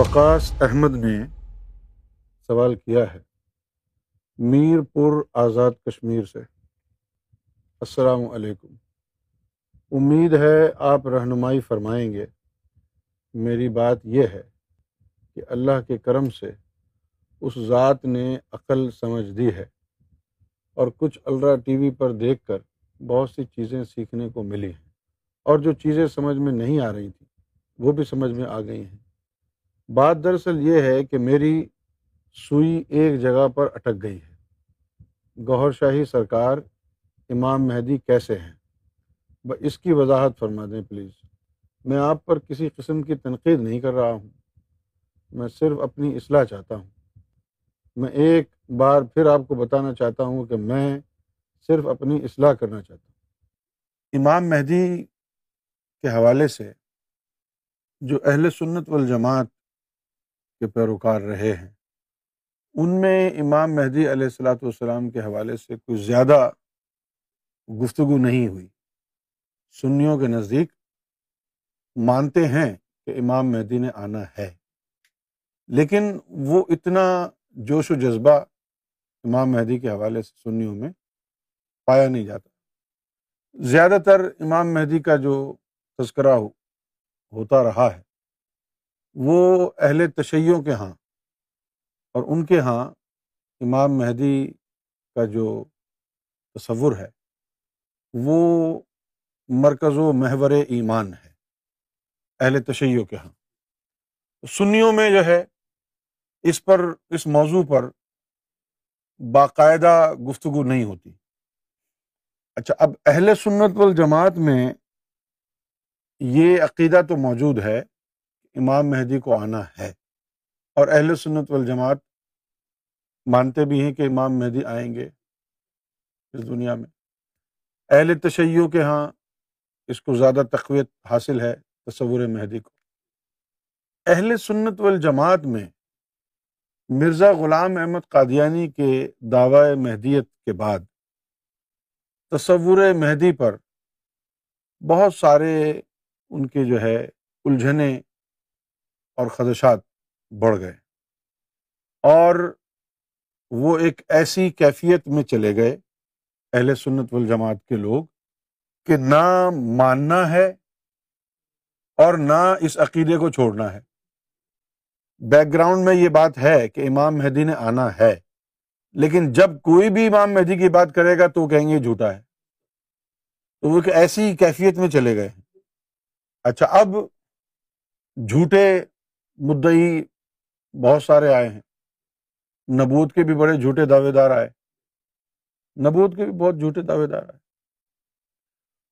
وقاص احمد نے سوال کیا ہے۔ میر پور آزاد کشمیر سے۔ السلام علیکم۔ امید ہے آپ رہنمائی فرمائیں گے۔ میری بات یہ ہے کہ اللہ کے کرم سے اس ذات نے عقل سمجھ دی ہے اور کچھ الرا ٹی وی پر دیکھ کر بہت سی چیزیں سیکھنے کو ملی ہیں اور جو چیزیں سمجھ میں نہیں آ رہی تھیں وہ بھی سمجھ میں آ گئی ہیں۔ بات دراصل یہ ہے کہ میری سوئی ایک جگہ پر اٹک گئی ہے۔ گوہر شاہی سرکار، امام مہدی کیسے ہیں؟ اس کی وضاحت فرما دیں پلیز۔ میں آپ پر کسی قسم کی تنقید نہیں کر رہا ہوں۔ میں صرف اپنی اصلاح چاہتا ہوں۔ میں ایک بار پھر آپ کو بتانا چاہتا ہوں کہ میں صرف اپنی اصلاح کرنا چاہتا ہوں۔ امام مہدی کے حوالے سے جو اہل سنت والجماعت کے پیروکار رہے ہیں۔ ان میں امام مہدی علیہ السلاۃ والسلام کے حوالے سے کچھ زیادہ گفتگو نہیں ہوئی۔ سنیوں کے نزدیک مانتے ہیں کہ امام مہدی نے آنا ہے، لیکن وہ اتنا جوش و جذبہ امام مہدی کے حوالے سے سنیوں میں پایا نہیں جاتا۔ زیادہ تر امام مہدی کا جو تذکرہ ہوتا رہا ہے۔ وہ اہل تشیعوں کے ہاں اور ان کے ہاں امام مہدی کا جو تصور ہے، وہ مرکز و محور ایمان ہے اہل تشیعوں کے ہاں۔ سنیوں میں جو ہے، اس پر، اس موضوع پر باقاعدہ گفتگو نہیں ہوتی۔ اچھا اب اہل سنت والجماعت میں یہ عقیدہ تو موجود ہے امام مہدی کو آنا ہے۔ اور اہل سنت والجماعت مانتے بھی ہیں کہ امام مہدی آئیں گے اس دنیا میں۔ اہل تشیعوں کے ہاں اس کو زیادہ تقویت حاصل ہے تصور مہدی کو۔ اہل سنت والجماعت میں مرزا غلام احمد قادیانی کے دعوی مہدیت کے بعد تصور مہدی پر بہت سارے ان کے جو ہے الجھنیں اور خدشات بڑھ گئے۔ اور وہ ایک ایسی کیفیت میں چلے گئے اہل سنت والجماعت کے لوگ کہ نہ ماننا ہے اور نہ اس عقیدے کو چھوڑنا ہے۔ بیک گراؤنڈ میں یہ بات ہے کہ امام مہدی نے آنا ہے، لیکن جب کوئی بھی امام مہدی کی بات کرے گا تو کہیں گے جھوٹا ہے۔ تو وہ ایک ایسی کیفیت میں چلے گئے۔ اچھا اب جھوٹے مدعی بہت سارے آئے ہیں۔ نبوت کے بھی بڑے جھوٹے دعوے دار آئے۔ نبوت کے بھی بہت جھوٹے دعوے دار آئے۔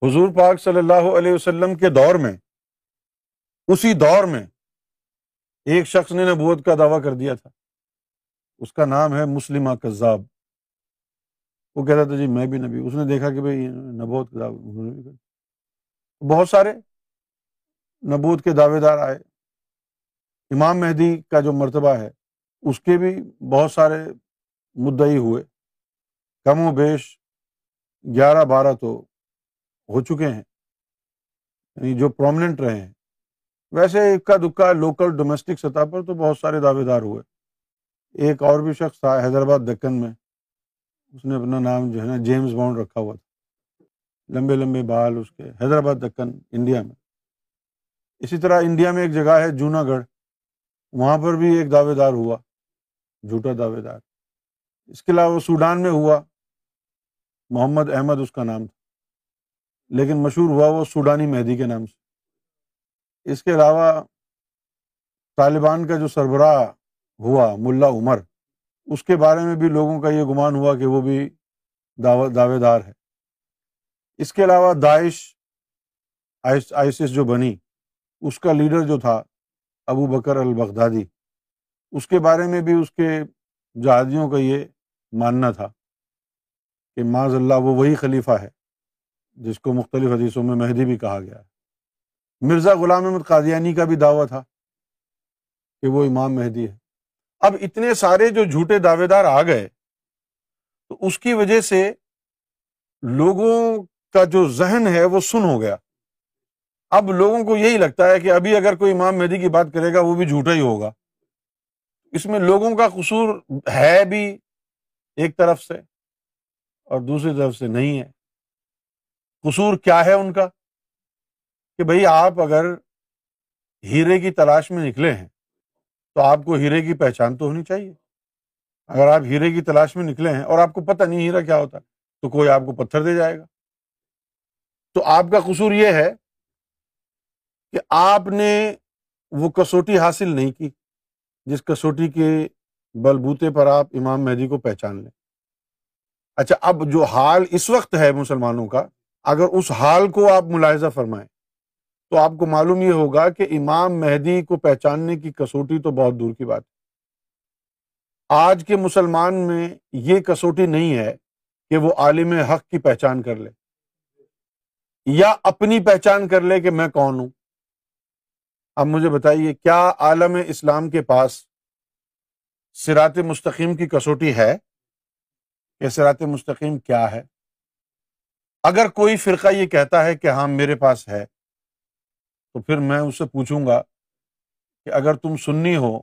حضور پاک صلی اللہ علیہ وسلم کے دور میں، اسی دور میں ایک شخص نے نبوت کا دعویٰ کر دیا تھا۔ اس کا نام ہے مسلمہ کذاب۔ وہ کہتا تھا جی میں بھی نبی اس نے دیکھا کہ بھائی نبوت کا دعویٰ بہت سارے نبوت کے دعوے دار آئے۔ امام مہدی کا جو مرتبہ ہے، اس کے بھی بہت سارے مدعی ہوئے۔ کم و بیش گیارہ بارہ تو ہو چکے ہیں۔ یعنی جو پرومننٹ رہے ہیں۔ ویسے اکا دکا لوکل ڈومیسٹک سطح پر تو بہت سارے دعوے دار ہوئے۔ ایک اور بھی شخص تھا حیدرآباد دکن میں۔ اس نے اپنا نام جو ہے نا جیمز بانڈ رکھا ہوا تھا۔ لمبے لمبے بال اس کے حیدرآباد دکن انڈیا میں۔ اسی طرح انڈیا میں ایک جگہ ہے جونا گڑھ وہاں پر بھی ایک دعوے دار ہوا، جھوٹا دعوے دار۔ اس کے علاوہ سوڈان میں ہوا، محمد احمد اس کا نام تھا۔ لیکن مشہور ہوا وہ سوڈانی مہدی کے نام سے۔ اس کے علاوہ طالبان کا جو سربراہ ہوا، ملا عمر، اس کے بارے میں بھی لوگوں کا یہ گمان ہوا کہ وہ بھی دعوے دار ہے۔ اس کے علاوہ داعش آئسس جو بنی، اس کا لیڈر جو تھا ابو بکر البغدادی۔ اس کے بارے میں بھی اس کے جہادیوں کا یہ ماننا تھا کہ معذ اللہ وہ وہی خلیفہ ہے جس کو مختلف حدیثوں میں مہدی بھی کہا گیا ہے۔ مرزا غلام احمد قادیانی کا بھی دعویٰ تھا کہ وہ امام مہدی ہے۔ اب اتنے سارے جو جھوٹے دعوے دار آ گئے تو اس کی وجہ سے لوگوں کا جو ذہن ہے وہ سن ہو گیا۔ اب لوگوں کو یہی لگتا ہے کہ ابھی اگر کوئی امام مہدی کی بات کرے گا، وہ بھی جھوٹا ہی ہوگا۔ اس میں لوگوں کا قصور ہے بھی ایک طرف سے اور دوسری طرف سے نہیں ہے۔ قصور کیا ہے ان کا؟ کہ بھائی آپ اگر ہیرے کی تلاش میں نکلے ہیں تو آپ کو ہیرے کی پہچان تو ہونی چاہیے۔ اگر آپ ہیرے کی تلاش میں نکلے ہیں اور آپ کو پتہ نہیں ہیرا کیا ہوتا، تو کوئی آپ کو پتھر دے جائے گا۔ تو آپ کا قصور یہ ہے کہ آپ نے وہ کسوٹی حاصل نہیں کی جس کسوٹی کے بلبوتے پر آپ امام مہدی کو پہچان لیں۔ اچھا اب جو حال اس وقت ہے مسلمانوں کا، اگر اس حال کو آپ ملاحظہ فرمائیں تو آپ کو معلوم یہ ہوگا کہ امام مہدی کو پہچاننے کی کسوٹی تو بہت دور کی بات ہے۔ آج کے مسلمان میں یہ کسوٹی نہیں ہے کہ وہ عالم حق کی پہچان کر لے یا اپنی پہچان کر لے کہ میں کون ہوں۔ اب مجھے بتائیے، کیا عالم اسلام کے پاس سرات مستقیم کی کسوٹی ہے؟ کہ سرات مستقیم کیا ہے؟ اگر کوئی فرقہ یہ کہتا ہے کہ ہاں میرے پاس ہے، تو پھر میں اس سے پوچھوں گا کہ اگر تم سنی ہو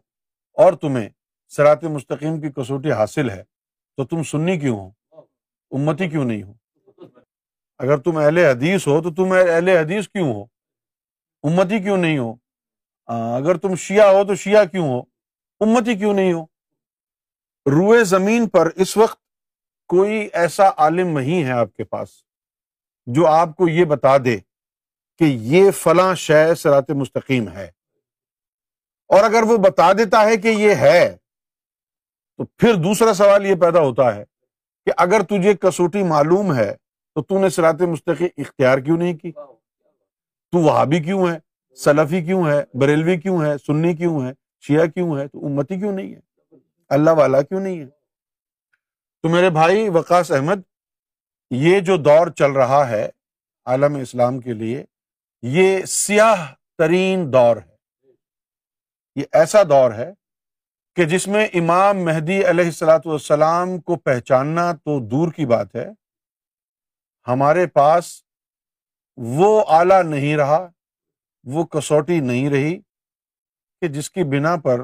اور تمہیں سرات مستقیم کی کسوٹی حاصل ہے، تو تم سنی کیوں ہو؟ امتی کیوں نہیں ہو؟ اگر تم اہل حدیث ہو، تو تم اہل حدیث کیوں ہو؟ امتی کیوں نہیں ہو؟ اگر تم شیعہ ہو تو شیعہ کیوں ہو؟ امتی کیوں نہیں ہو؟ روئے زمین پر اس وقت کوئی ایسا عالم نہیں ہے آپ کے پاس جو آپ کو یہ بتا دے کہ یہ فلاں شے سرات مستقیم ہے۔ اور اگر وہ بتا دیتا ہے کہ یہ ہے، تو پھر دوسرا سوال یہ پیدا ہوتا ہے کہ اگر تجھے کسوٹی معلوم ہے تو تو نے سرات مستقیم اختیار کیوں نہیں کی؟ تو وہاں بھی کیوں ہے؟ سلفی کیوں ہے؟ بریلوی کیوں ہے؟ سنی کیوں ہے؟ شیعہ کیوں ہے؟ تو امتی کیوں نہیں ہے؟ اللہ والا کیوں نہیں ہے؟ تو میرے بھائی وقاص احمد، یہ جو دور چل رہا ہے عالم اسلام کے لیے، یہ سیاہ ترین دور ہے۔ یہ ایسا دور ہے کہ جس میں امام مہدی علیہ السلاۃ والسلام کو پہچاننا تو دور کی بات ہے۔ ہمارے پاس وہ آلہ نہیں رہا وہ کسوٹی نہیں رہی کہ جس کی بنا پر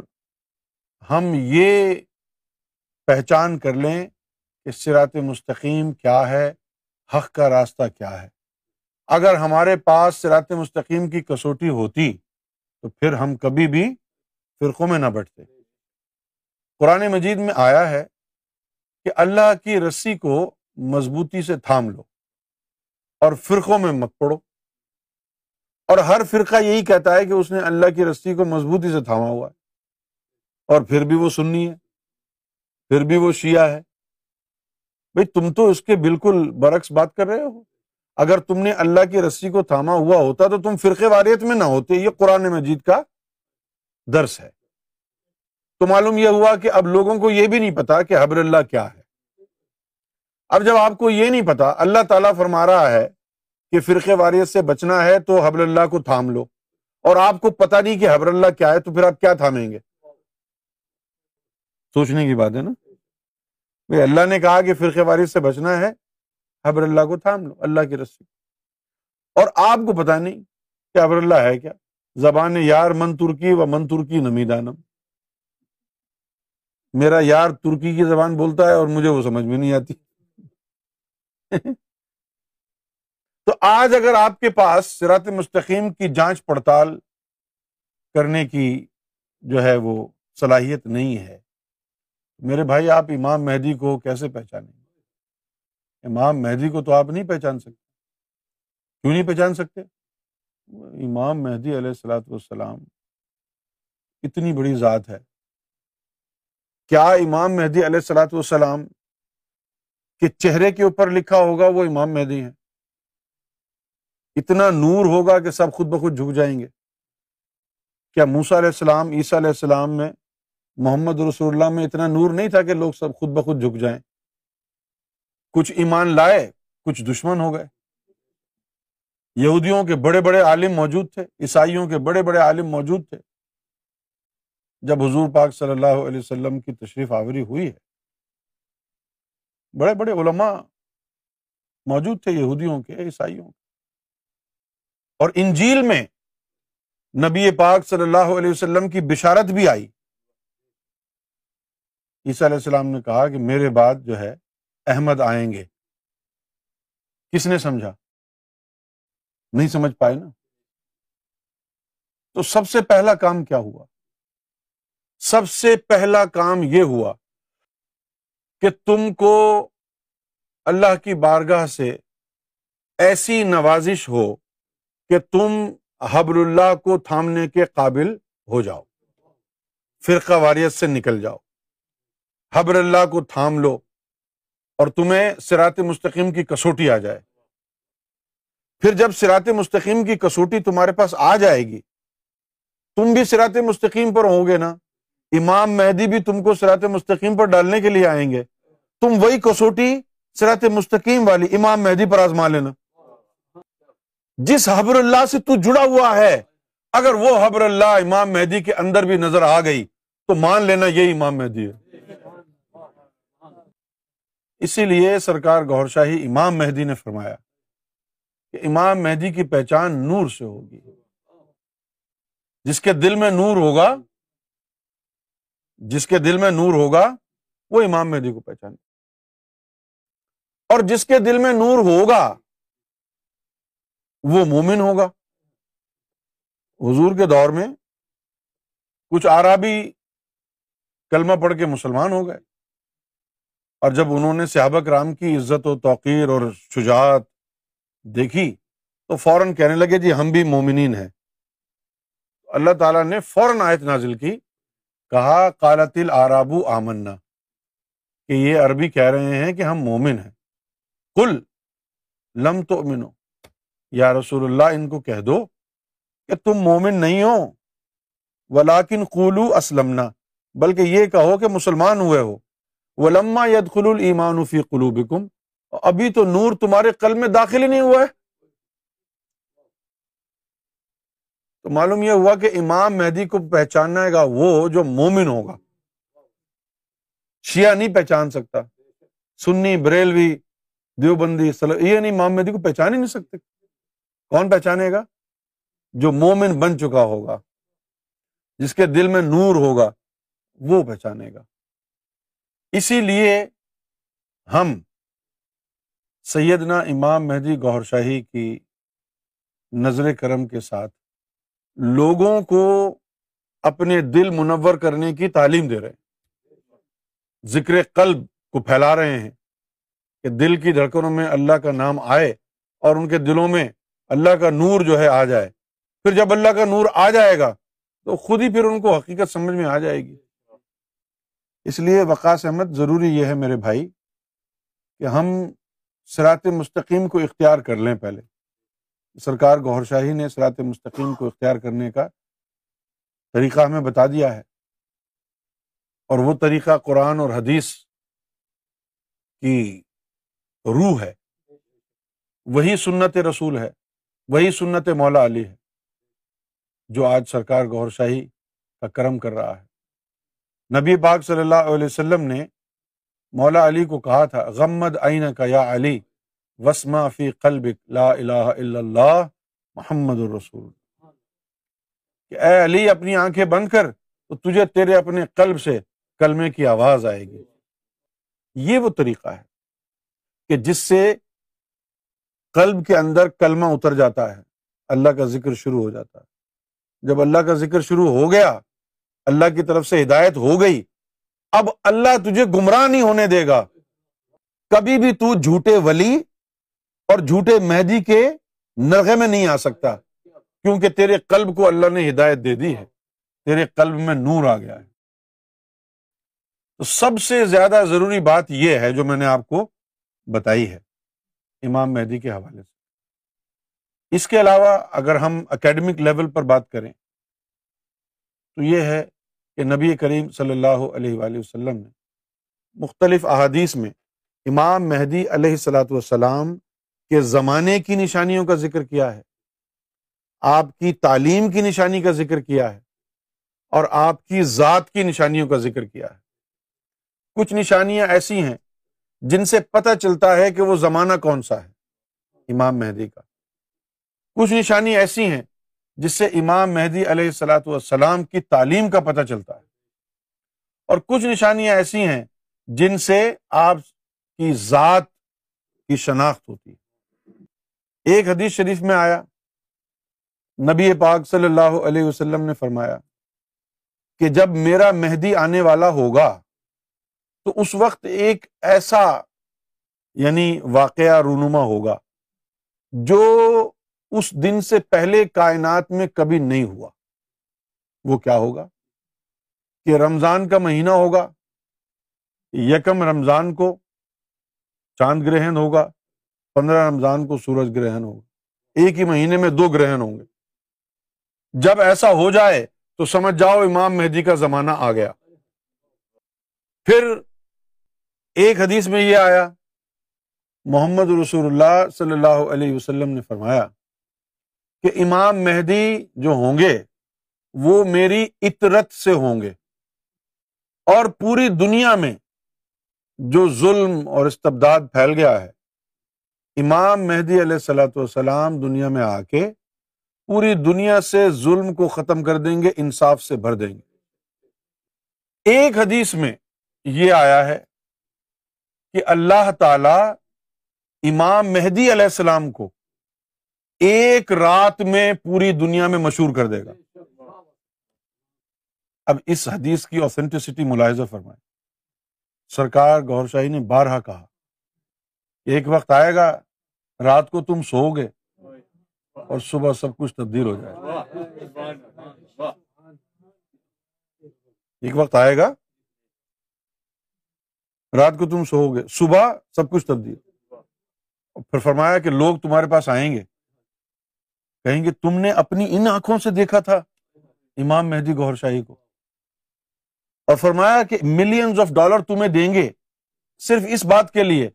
ہم یہ پہچان کر لیں کہ سرات مستقیم کیا ہے، حق کا راستہ کیا ہے۔ اگر ہمارے پاس سرات مستقیم کی کسوٹی ہوتی تو پھر ہم کبھی بھی فرقوں میں نہ بٹتے۔ قرآن مجید میں آیا ہے کہ اللہ کی رسی کو مضبوطی سے تھام لو اور فرقوں میں مت پڑو۔ اور ہر فرقہ یہی کہتا ہے کہ اس نے اللہ کی رسی کو مضبوطی سے تھاما ہوا ہے۔ اور پھر بھی وہ سننی ہے، پھر بھی وہ شیعہ ہے۔ بھائی، تم تو اس کے بالکل برعکس بات کر رہے ہو۔ اگر تم نے اللہ کی رسی کو تھاما ہوا ہوتا تو تم فرقے واریت میں نہ ہوتے۔ یہ قرآن مجید کا درس ہے۔ تو معلوم یہ ہوا کہ اب لوگوں کو یہ بھی نہیں پتا کہ حبر اللہ کیا ہے۔ اب جب آپ کو یہ نہیں پتا، اللہ تعالیٰ فرما رہا ہے کہ فرقے واریت سے بچنا ہے تو حبر اللہ کو تھام لو۔ اور آپ کو پتا نہیں کہ حبر اللہ کیا ہے تو پھر آپ کیا تھامیں گے؟ سوچنے کی بات ہے نا؟ بھائی اللہ نے کہا کہ فرقے واریت سے بچنا ہے حبر اللہ کو تھام لو، اللہ کی رسی۔ اور آپ کو پتا نہیں کہ حبر اللہ ہے کیا؟ زبان یار من ترکی و من ترکی نمیدانم۔ میرا یار ترکی کی زبان بولتا ہے اور مجھے وہ سمجھ میں نہیں آتی۔ تو آج اگر آپ کے پاس سرات مستقیم کی جانچ پڑتال کرنے کی جو ہے وہ صلاحیت نہیں ہے، میرے بھائی آپ امام مہدی کو کیسے پہچانیں؟ گے امام مہدی کو تو آپ نہیں پہچان سکتے۔ کیوں نہیں پہچان سکتے؟ امام مہدی علیہ السلاۃ والسلام اتنی بڑی ذات ہے۔ کیا امام مہدی علیہ السلاۃ والسلام کے چہرے کے اوپر لکھا ہوگا وہ امام مہدی ہیں؟ اتنا نور ہوگا کہ سب خود بخود جھک جائیں گے۔ کیا موسا علیہ السلام، عیسیٰ علیہ السلام میں، محمد رسول اللہ میں اتنا نور نہیں تھا کہ لوگ سب خود بخود جھک جائیں؟ کچھ ایمان لائے، کچھ دشمن ہو گئے۔ یہودیوں کے بڑے بڑے عالم موجود تھے، عیسائیوں کے بڑے بڑے عالم موجود تھے۔ جب حضور پاک صلی اللہ علیہ وسلم کی تشریف آوری ہوئی ہے، بڑے بڑے علماء موجود تھے، یہودیوں کے، عیسائیوں کے۔ اور انجیل میں نبی پاک صلی اللہ علیہ وسلم کی بشارت بھی آئی۔ عیسیٰ علیہ السلام نے کہا کہ میرے بعد جو ہے احمد آئیں گے۔ کس نے سمجھا؟ نہیں سمجھ پائے نا۔ تو سب سے پہلا کام کیا ہوا؟ سب سے پہلا کام یہ ہوا کہ تم کو اللہ کی بارگاہ سے ایسی نوازش ہو کہ تم حبر اللہ کو تھامنے کے قابل ہو جاؤ۔ فرقہ واریت سے نکل جاؤ۔ حبر اللہ کو تھام لو اور تمہیں سرات مستقیم کی کسوٹی آ جائے۔ پھر جب سرات مستقیم کی کسوٹی تمہارے پاس آ جائے گی، تم بھی سرات مستقیم پر ہو گے نا؟ امام مہدی بھی تم کو سرات مستقیم پر ڈالنے کے لیے آئیں گے۔ تم وہی کسوٹی سرات مستقیم والی امام مہدی پر آزما لینا۔ جس حبر اللہ سے تو جڑا ہوا ہے، اگر وہ حبر اللہ امام مہدی کے اندر بھی نظر آ گئی، تو مان لینا یہ امام مہدی ہے۔ اسی لیے سرکار گور شاہی امام مہدی نے فرمایا کہ امام مہدی کی پہچان نور سے ہوگی۔ جس کے دل میں نور ہوگا، جس کے دل میں نور ہوگا، وہ امام مہدی کو پہچانے۔ اور جس کے دل میں نور ہوگا وہ مومن ہوگا۔ حضور کے دور میں کچھ آرابی کلمہ پڑھ کے مسلمان ہو گئے۔ اور جب انہوں نے صحابہ کرام کی عزت و توقیر اور شجاعت دیکھی تو فوراً کہنے لگے جی ہم بھی مومنین ہیں۔ اللہ تعالیٰ نے فوراً آیت نازل کی۔ کہا کالت العرابو آمنا۔ کہ یہ عربی کہہ رہے ہیں کہ ہم مومن ہیں۔ کل لم تو منو یا رسول اللہ، ان کو کہہ دو کہ تم مومن نہیں ہو۔ ولاکن قولو اسلمنا، بلکہ یہ کہو کہ مسلمان ہوئے ہو۔ ولما ید خل المان فی قلوبکم، ابھی تو نور تمہارے قلب میں داخل ہی نہیں ہوا ہے۔ تو معلوم یہ ہوا کہ امام مہدی کو پہچاننا گا وہ جو مومن ہوگا۔ شیعہ نہیں پہچان سکتا۔ سنی، بریلوی، دیوبندی یہ نہیں، امام مہدی کو پہچان ہی نہیں سکتے۔ کون پہچانے گا؟ جو مومن بن چکا ہوگا، جس کے دل میں نور ہوگا، وہ پہچانے گا۔ اسی لیے ہم سیدنا امام مہدی گور شاہی کی نظر کرم کے ساتھ لوگوں کو اپنے دل منور کرنے کی تعلیم دے رہے ہیں۔ ذکر قلب کو پھیلا رہے ہیں کہ دل کی دھڑکنوں میں اللہ کا نام آئے اور ان کے دلوں میں اللہ کا نور جو ہے آ جائے۔ پھر جب اللہ کا نور آ جائے گا، تو خود ہی پھر ان کو حقیقت سمجھ میں آ جائے گی۔ اس لیے وقاص احمد ضروری یہ ہے میرے بھائی کہ ہم سرات مستقیم کو اختیار کر لیں پہلے۔ سرکار گور شاہی نے سرات مستقیم کو اختیار کرنے کا طریقہ ہمیں بتا دیا ہے۔ اور وہ طریقہ قرآن اور حدیث کی روح ہے۔ وہی سنت رسول ہے۔ وہی سنت مولا علی ہے، جو آج سرکار گور شاہی کا کرم کر رہا ہے۔ نبی پاک صلی اللہ علیہ وسلم نے مولا علی کو کہا تھا، غمد عین کا یا علی وسما فی قلب لا الہ الا اللہ محمد الرسول۔ کہ اے علی، اپنی آنکھیں بند کر، تو تجھے تیرے اپنے قلب سے کلمے کی آواز آئے گی۔ یہ وہ طریقہ ہے کہ جس سے قلب کے اندر کلمہ اتر جاتا ہے، اللہ کا ذکر شروع ہو جاتا ہے۔ جب اللہ کا ذکر شروع ہو گیا، اللہ کی طرف سے ہدایت ہو گئی، اب اللہ تجھے گمراہ نہیں ہونے دے گا۔ کبھی بھی تو جھوٹے ولی اور جھوٹے مہدی کے نرغے میں نہیں آ سکتا، کیونکہ تیرے قلب کو اللہ نے ہدایت دے دی ہے۔ تیرے قلب میں نور آ گیا ہے۔ تو سب سے زیادہ ضروری بات یہ ہے جو میں نے آپ کو بتائی ہے۔ امام مہدی کے حوالے سے۔ اس کے علاوہ اگر ہم اکیڈمک لیول پر بات کریں، تو یہ ہے کہ نبی کریم صلی اللہ علیہ وآلہ وسلم نے مختلف احادیث میں امام مہدی علیہ السلاۃ والسلام کے زمانے کی نشانیوں کا ذکر کیا ہے، آپ کی تعلیم کی نشانی کا ذکر کیا ہے، اور آپ کی ذات کی نشانیوں کا ذکر کیا ہے۔ کچھ نشانیاں ایسی ہیں جن سے پتہ چلتا ہے کہ وہ زمانہ کون سا ہے۔ امام مہدی کا۔ کچھ نشانی ایسی ہیں جس سے امام مہدی علیہ السلاۃ والسلام کی تعلیم کا پتہ چلتا ہے۔ اور کچھ نشانیاں ایسی ہیں جن سے آپ کی ذات کی شناخت ہوتی ہے۔ ایک حدیث شریف میں آیا، نبی پاک صلی اللہ علیہ وسلم نے فرمایا کہ جب میرا مہدی آنے والا ہوگا تو اس وقت ایک ایسا یعنی واقعہ رونما ہوگا جو اس دن سے پہلے کائنات میں کبھی نہیں ہوا۔ وہ کیا ہوگا؟ کہ رمضان کا مہینہ ہوگا، یکم رمضان کو چاند گرہن ہوگا، پندرہ رمضان کو سورج گرہن ہوگا۔ ایک ہی مہینے میں دو گرہن ہوں گے۔ جب ایسا ہو جائے تو سمجھ جاؤ امام مہدی کا زمانہ آ گیا۔ پھر ایک حدیث میں یہ آیا، محمد رسول اللہ صلی اللہ علیہ وسلم نے فرمایا کہ امام مہدی جو ہوں گے، وہ میری اطرت سے ہوں گے۔ اور پوری دنیا میں جو ظلم اور استبداد پھیل گیا ہے، امام مہدی علیہ السلاۃ والسلام دنیا میں آ کے پوری دنیا سے ظلم کو ختم کر دیں گے، انصاف سے بھر دیں گے۔ ایک حدیث میں یہ آیا ہے کہ اللہ تعالی امام مہدی علیہ السلام کو ایک رات میں پوری دنیا میں مشہور کر دے گا۔ اب اس حدیث کی اوتھینٹسٹی ملاحظہ فرمائے سرکار گور شاہی نے بارہا کہا، ایک وقت آئے گا، رات کو تم سو گے اور صبح سب کچھ تبدیل ہو جائے گا۔ ایک وقت آئے گا رات کو تم سو گے۔ صبح سب کچھ تبدیل پھر فرمایا کہ لوگ تمہارے پاس آئیں گے۔ کہیں گے، تم نے اپنی ان آنکھوں سے دیکھا تھا امام مہدی گور شاہی کو۔ اور فرمایا کہ ملینز آف ڈالر تمہیں دیں گے صرف اس بات کے لیے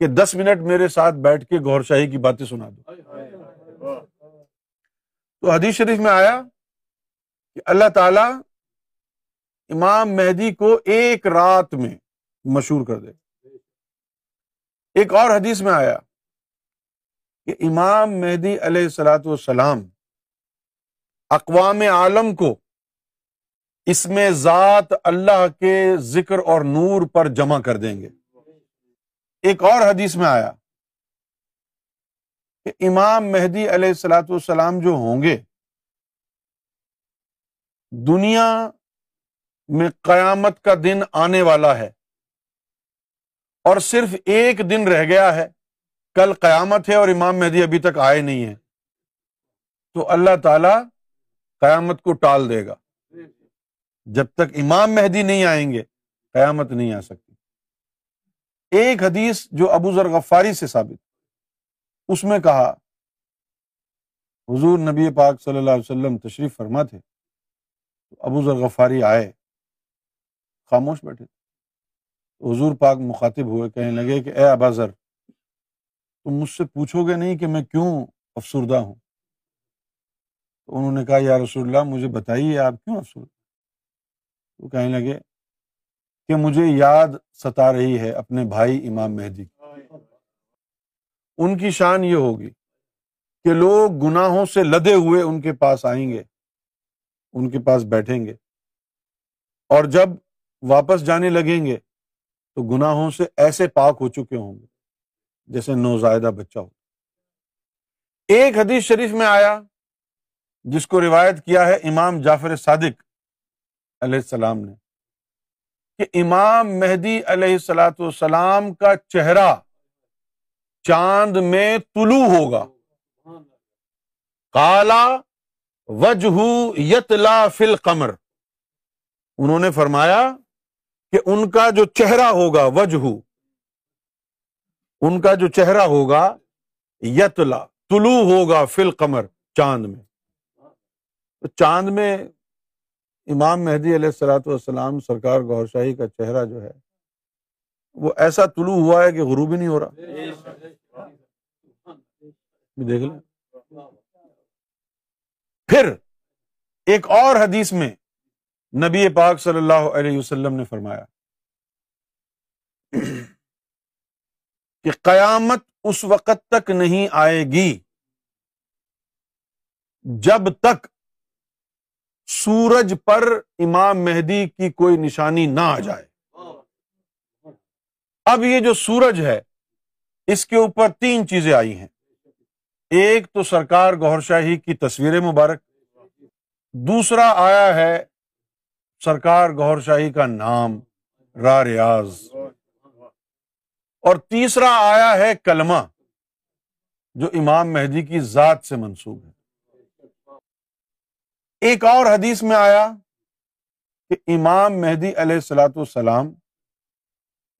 کہ دس منٹ میرے ساتھ بیٹھ کے گور شاہی کی باتیں سنا دو۔ تو حدیث شریف میں آیا کہ اللہ تعالی امام مہدی کو ایک رات میں مشہور کر دے۔ ایک اور حدیث میں آیا کہ امام مہدی علیہ السلاۃ والسلام اقوام عالم کو اس میں ذات اللہ کے ذکر اور نور پر جمع کر دیں گے۔ ایک اور حدیث میں آیا کہ امام مہدی علیہ السلاۃ والسلام جو ہوں گے، دنیا میں قیامت کا دن آنے والا ہے۔ اور صرف ایک دن رہ گیا ہے، کل قیامت ہے اور امام مہدی ابھی تک آئے نہیں ہے تو اللہ تعالی قیامت کو ٹال دے گا۔ جب تک امام مہدی نہیں آئیں گے، قیامت نہیں آ سکتی۔ ایک حدیث جو ابو ذر غفاری سے ثابت، اس میں کہا، حضور نبی پاک صلی اللہ علیہ وسلم تشریف فرما تھے ابو ذر غفاری آئے، خاموش بیٹھے۔ حضور پاک مخاطب ہوئے، کہنے لگے کہ اے ابا ذر، تم مجھ سے پوچھو گے نہیں کہ میں کیوں افسردہ ہوں؟ تو انہوں نے کہا، یا رسول اللہ، مجھے بتائیے آپ کیوں افسردہ وہ کہنے لگے کہ مجھے یاد ستا رہی ہے اپنے بھائی امام مہدی ان کی شان یہ ہوگی کہ لوگ گناہوں سے لدے ہوئے ان کے پاس آئیں گے، ان کے پاس بیٹھیں گے، اور جب واپس جانے لگیں گے تو گناہوں سے ایسے پاک ہو چکے ہوں گے جیسے نوزائیدہ بچہ ہو۔ ایک حدیث شریف میں آیا جس کو روایت کیا ہے امام جعفر صادق علیہ السلام نے کہ امام مہدی علیہ السلاۃ والسلام کا چہرہ چاند میں طلوع ہوگا۔ کالا وجہ یتلا فل قمر انہوں نے فرمایا کہ ان کا جو چہرہ ہوگا، وجہ، ان کا جو چہرہ ہوگا، یتلا، طلوع ہوگا فل قمر چاند میں۔ چاند میں امام مہدی علیہ السلاۃ والسلام، سرکار گور شاہی کا چہرہ جو ہے، وہ ایسا طلوع ہوا ہے کہ غروب ہی نہیں ہو رہا۔ دیکھ لیں۔ پھر ایک اور حدیث میں نبی پاک صلی اللہ علیہ وسلم نے فرمایا کہ قیامت اس وقت تک نہیں آئے گی جب تک سورج پر امام مہدی کی کوئی نشانی نہ آ جائے۔ اب یہ جو سورج ہے، اس کے اوپر تین چیزیں آئی ہیں۔ ایک تو سرکار گور شاہی کی تصویر مبارک، دوسرا آیا ہے سرکار گور شاہی کا نام را ریاض۔ اور تیسرا آیا ہے کلمہ جو امام مہدی کی ذات سے منسوب ہے۔ ایک اور حدیث میں آیا کہ امام مہدی علیہ السلاۃ والسلام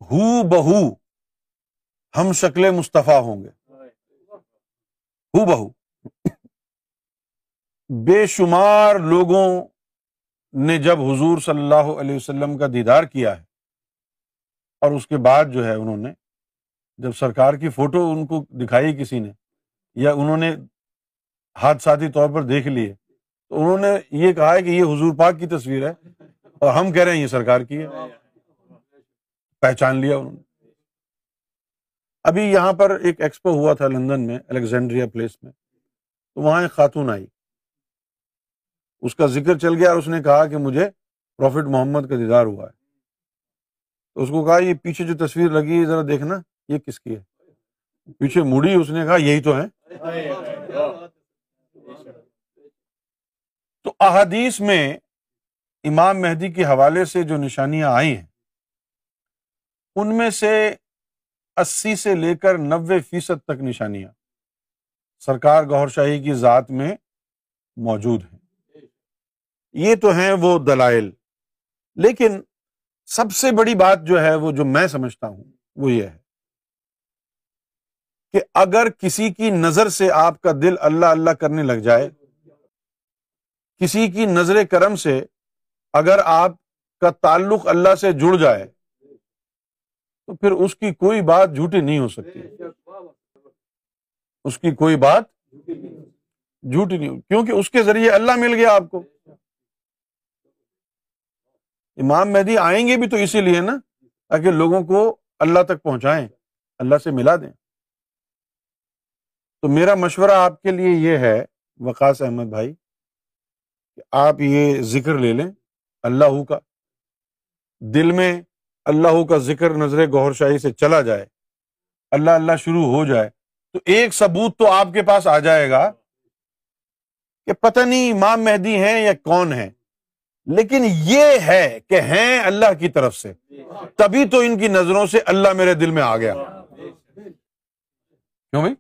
ہو بہو ہم شکل مصطفیٰ ہوں گے۔ ہو بہو۔ بے شمار لوگوں نے جب حضور صلی اللہ علیہ وسلم کا دیدار کیا ہے، اور اس کے بعد جو ہے انہوں نے، جب سرکار کی فوٹو ان کو دکھائی کسی نے، یا انہوں نے حادثاتی طور پر دیکھ لیے، تو انہوں نے یہ کہا ہے کہ یہ حضور پاک کی تصویر ہے، اور ہم کہہ رہے ہیں یہ سرکار کی ہے۔ پہچان لیا انہوں نے۔ ابھی یہاں پر ایک ایکسپو ہوا تھا لندن میں، الیگزینڈریا پلیس میں، تو وہاں ایک خاتون آئی۔ اس کا ذکر چل گیا اور اس نے کہا کہ مجھے پروفٹ محمد کا دیدار ہوا ہے۔ تو اس کو کہا، یہ پیچھے جو تصویر لگی ہے، ذرا دیکھنا، یہ کس کی ہے؟ پیچھے مڑی اس نے کہا، یہی تو ہے۔ تو احادیث میں امام مہدی کے حوالے سے جو نشانیاں آئی ہیں، ان میں سے اسی سے لے کر نوے فیصد تک نشانیاں سرکار گور شاہی کی ذات میں موجود ہیں۔ یہ تو ہیں وہ دلائل۔ لیکن سب سے بڑی بات جو ہے وہ جو میں سمجھتا ہوں وہ یہ ہے کہ اگر کسی کی نظر سے آپ کا دل اللہ اللہ کرنے لگ جائے، کسی کی نظر کرم سے اگر آپ کا تعلق اللہ سے جڑ جائے، تو پھر اس کی کوئی بات جھوٹی نہیں ہو سکتی۔ اس کی کوئی بات جھوٹی نہیں ہو، کیونکہ اس کے ذریعے اللہ مل گیا آپ کو۔ امام مہدی آئیں گے بھی تو اسی لیے نا، تاکہ لوگوں کو اللہ تک پہنچائیں، اللہ سے ملا دیں۔ تو میرا مشورہ آپ کے لیے یہ ہے، وقاص احمد بھائی، کہ آپ یہ ذکر لے لیں اللہ کا۔ دل میں اللہ کا ذکر نظر گور شاہی سے چلا جائے، اللہ اللہ شروع ہو جائے، تو ایک ثبوت تو آپ کے پاس آ جائے گا کہ پتہ نہیں امام مہدی ہیں یا کون ہے لیکن یہ ہے کہ ہیں اللہ کی طرف سے۔ تبھی تو ان کی نظروں سے اللہ میرے دل میں آ گیا۔ کیوں بھائی؟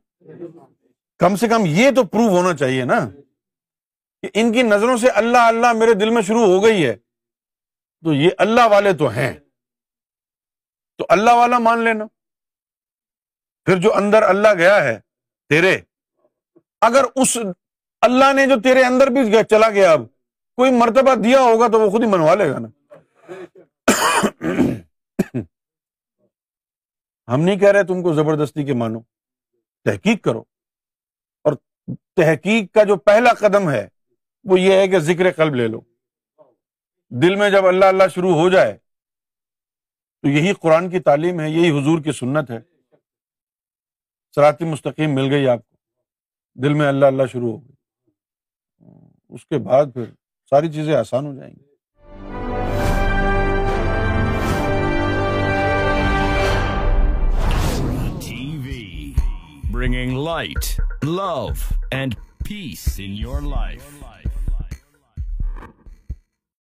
کم سے کم یہ تو پروو ہونا چاہیے نا کہ ان کی نظروں سے اللہ اللہ میرے دل میں شروع ہو گئی ہے۔ تو یہ اللہ والے تو ہیں۔ تو اللہ والا مان لینا۔ پھر جو اندر اللہ گیا ہے تیرے، اگر اس اللہ نے جو تیرے اندر بھی چلا گیا اب۔ کوئی مرتبہ دیا ہوگا تو وہ خود ہی منوا لے گا نا۔ ہم نہیں کہہ رہے تم کو زبردستی کے مانو۔ تحقیق کرو۔ اور تحقیق کا جو پہلا قدم ہے، وہ یہ ہے کہ ذکر قلب لے لو۔ دل میں جب اللہ اللہ شروع ہو جائے، تو یہی قرآن کی تعلیم ہے، یہی حضور کی سنت ہے۔ سراتی مستقیم مل گئی آپ کو۔ دل میں اللہ اللہ شروع ہو گئی۔ اس کے بعد پھر ساری چیزیں آسان ہو جائیں گی۔ Bringing light love and peace in your life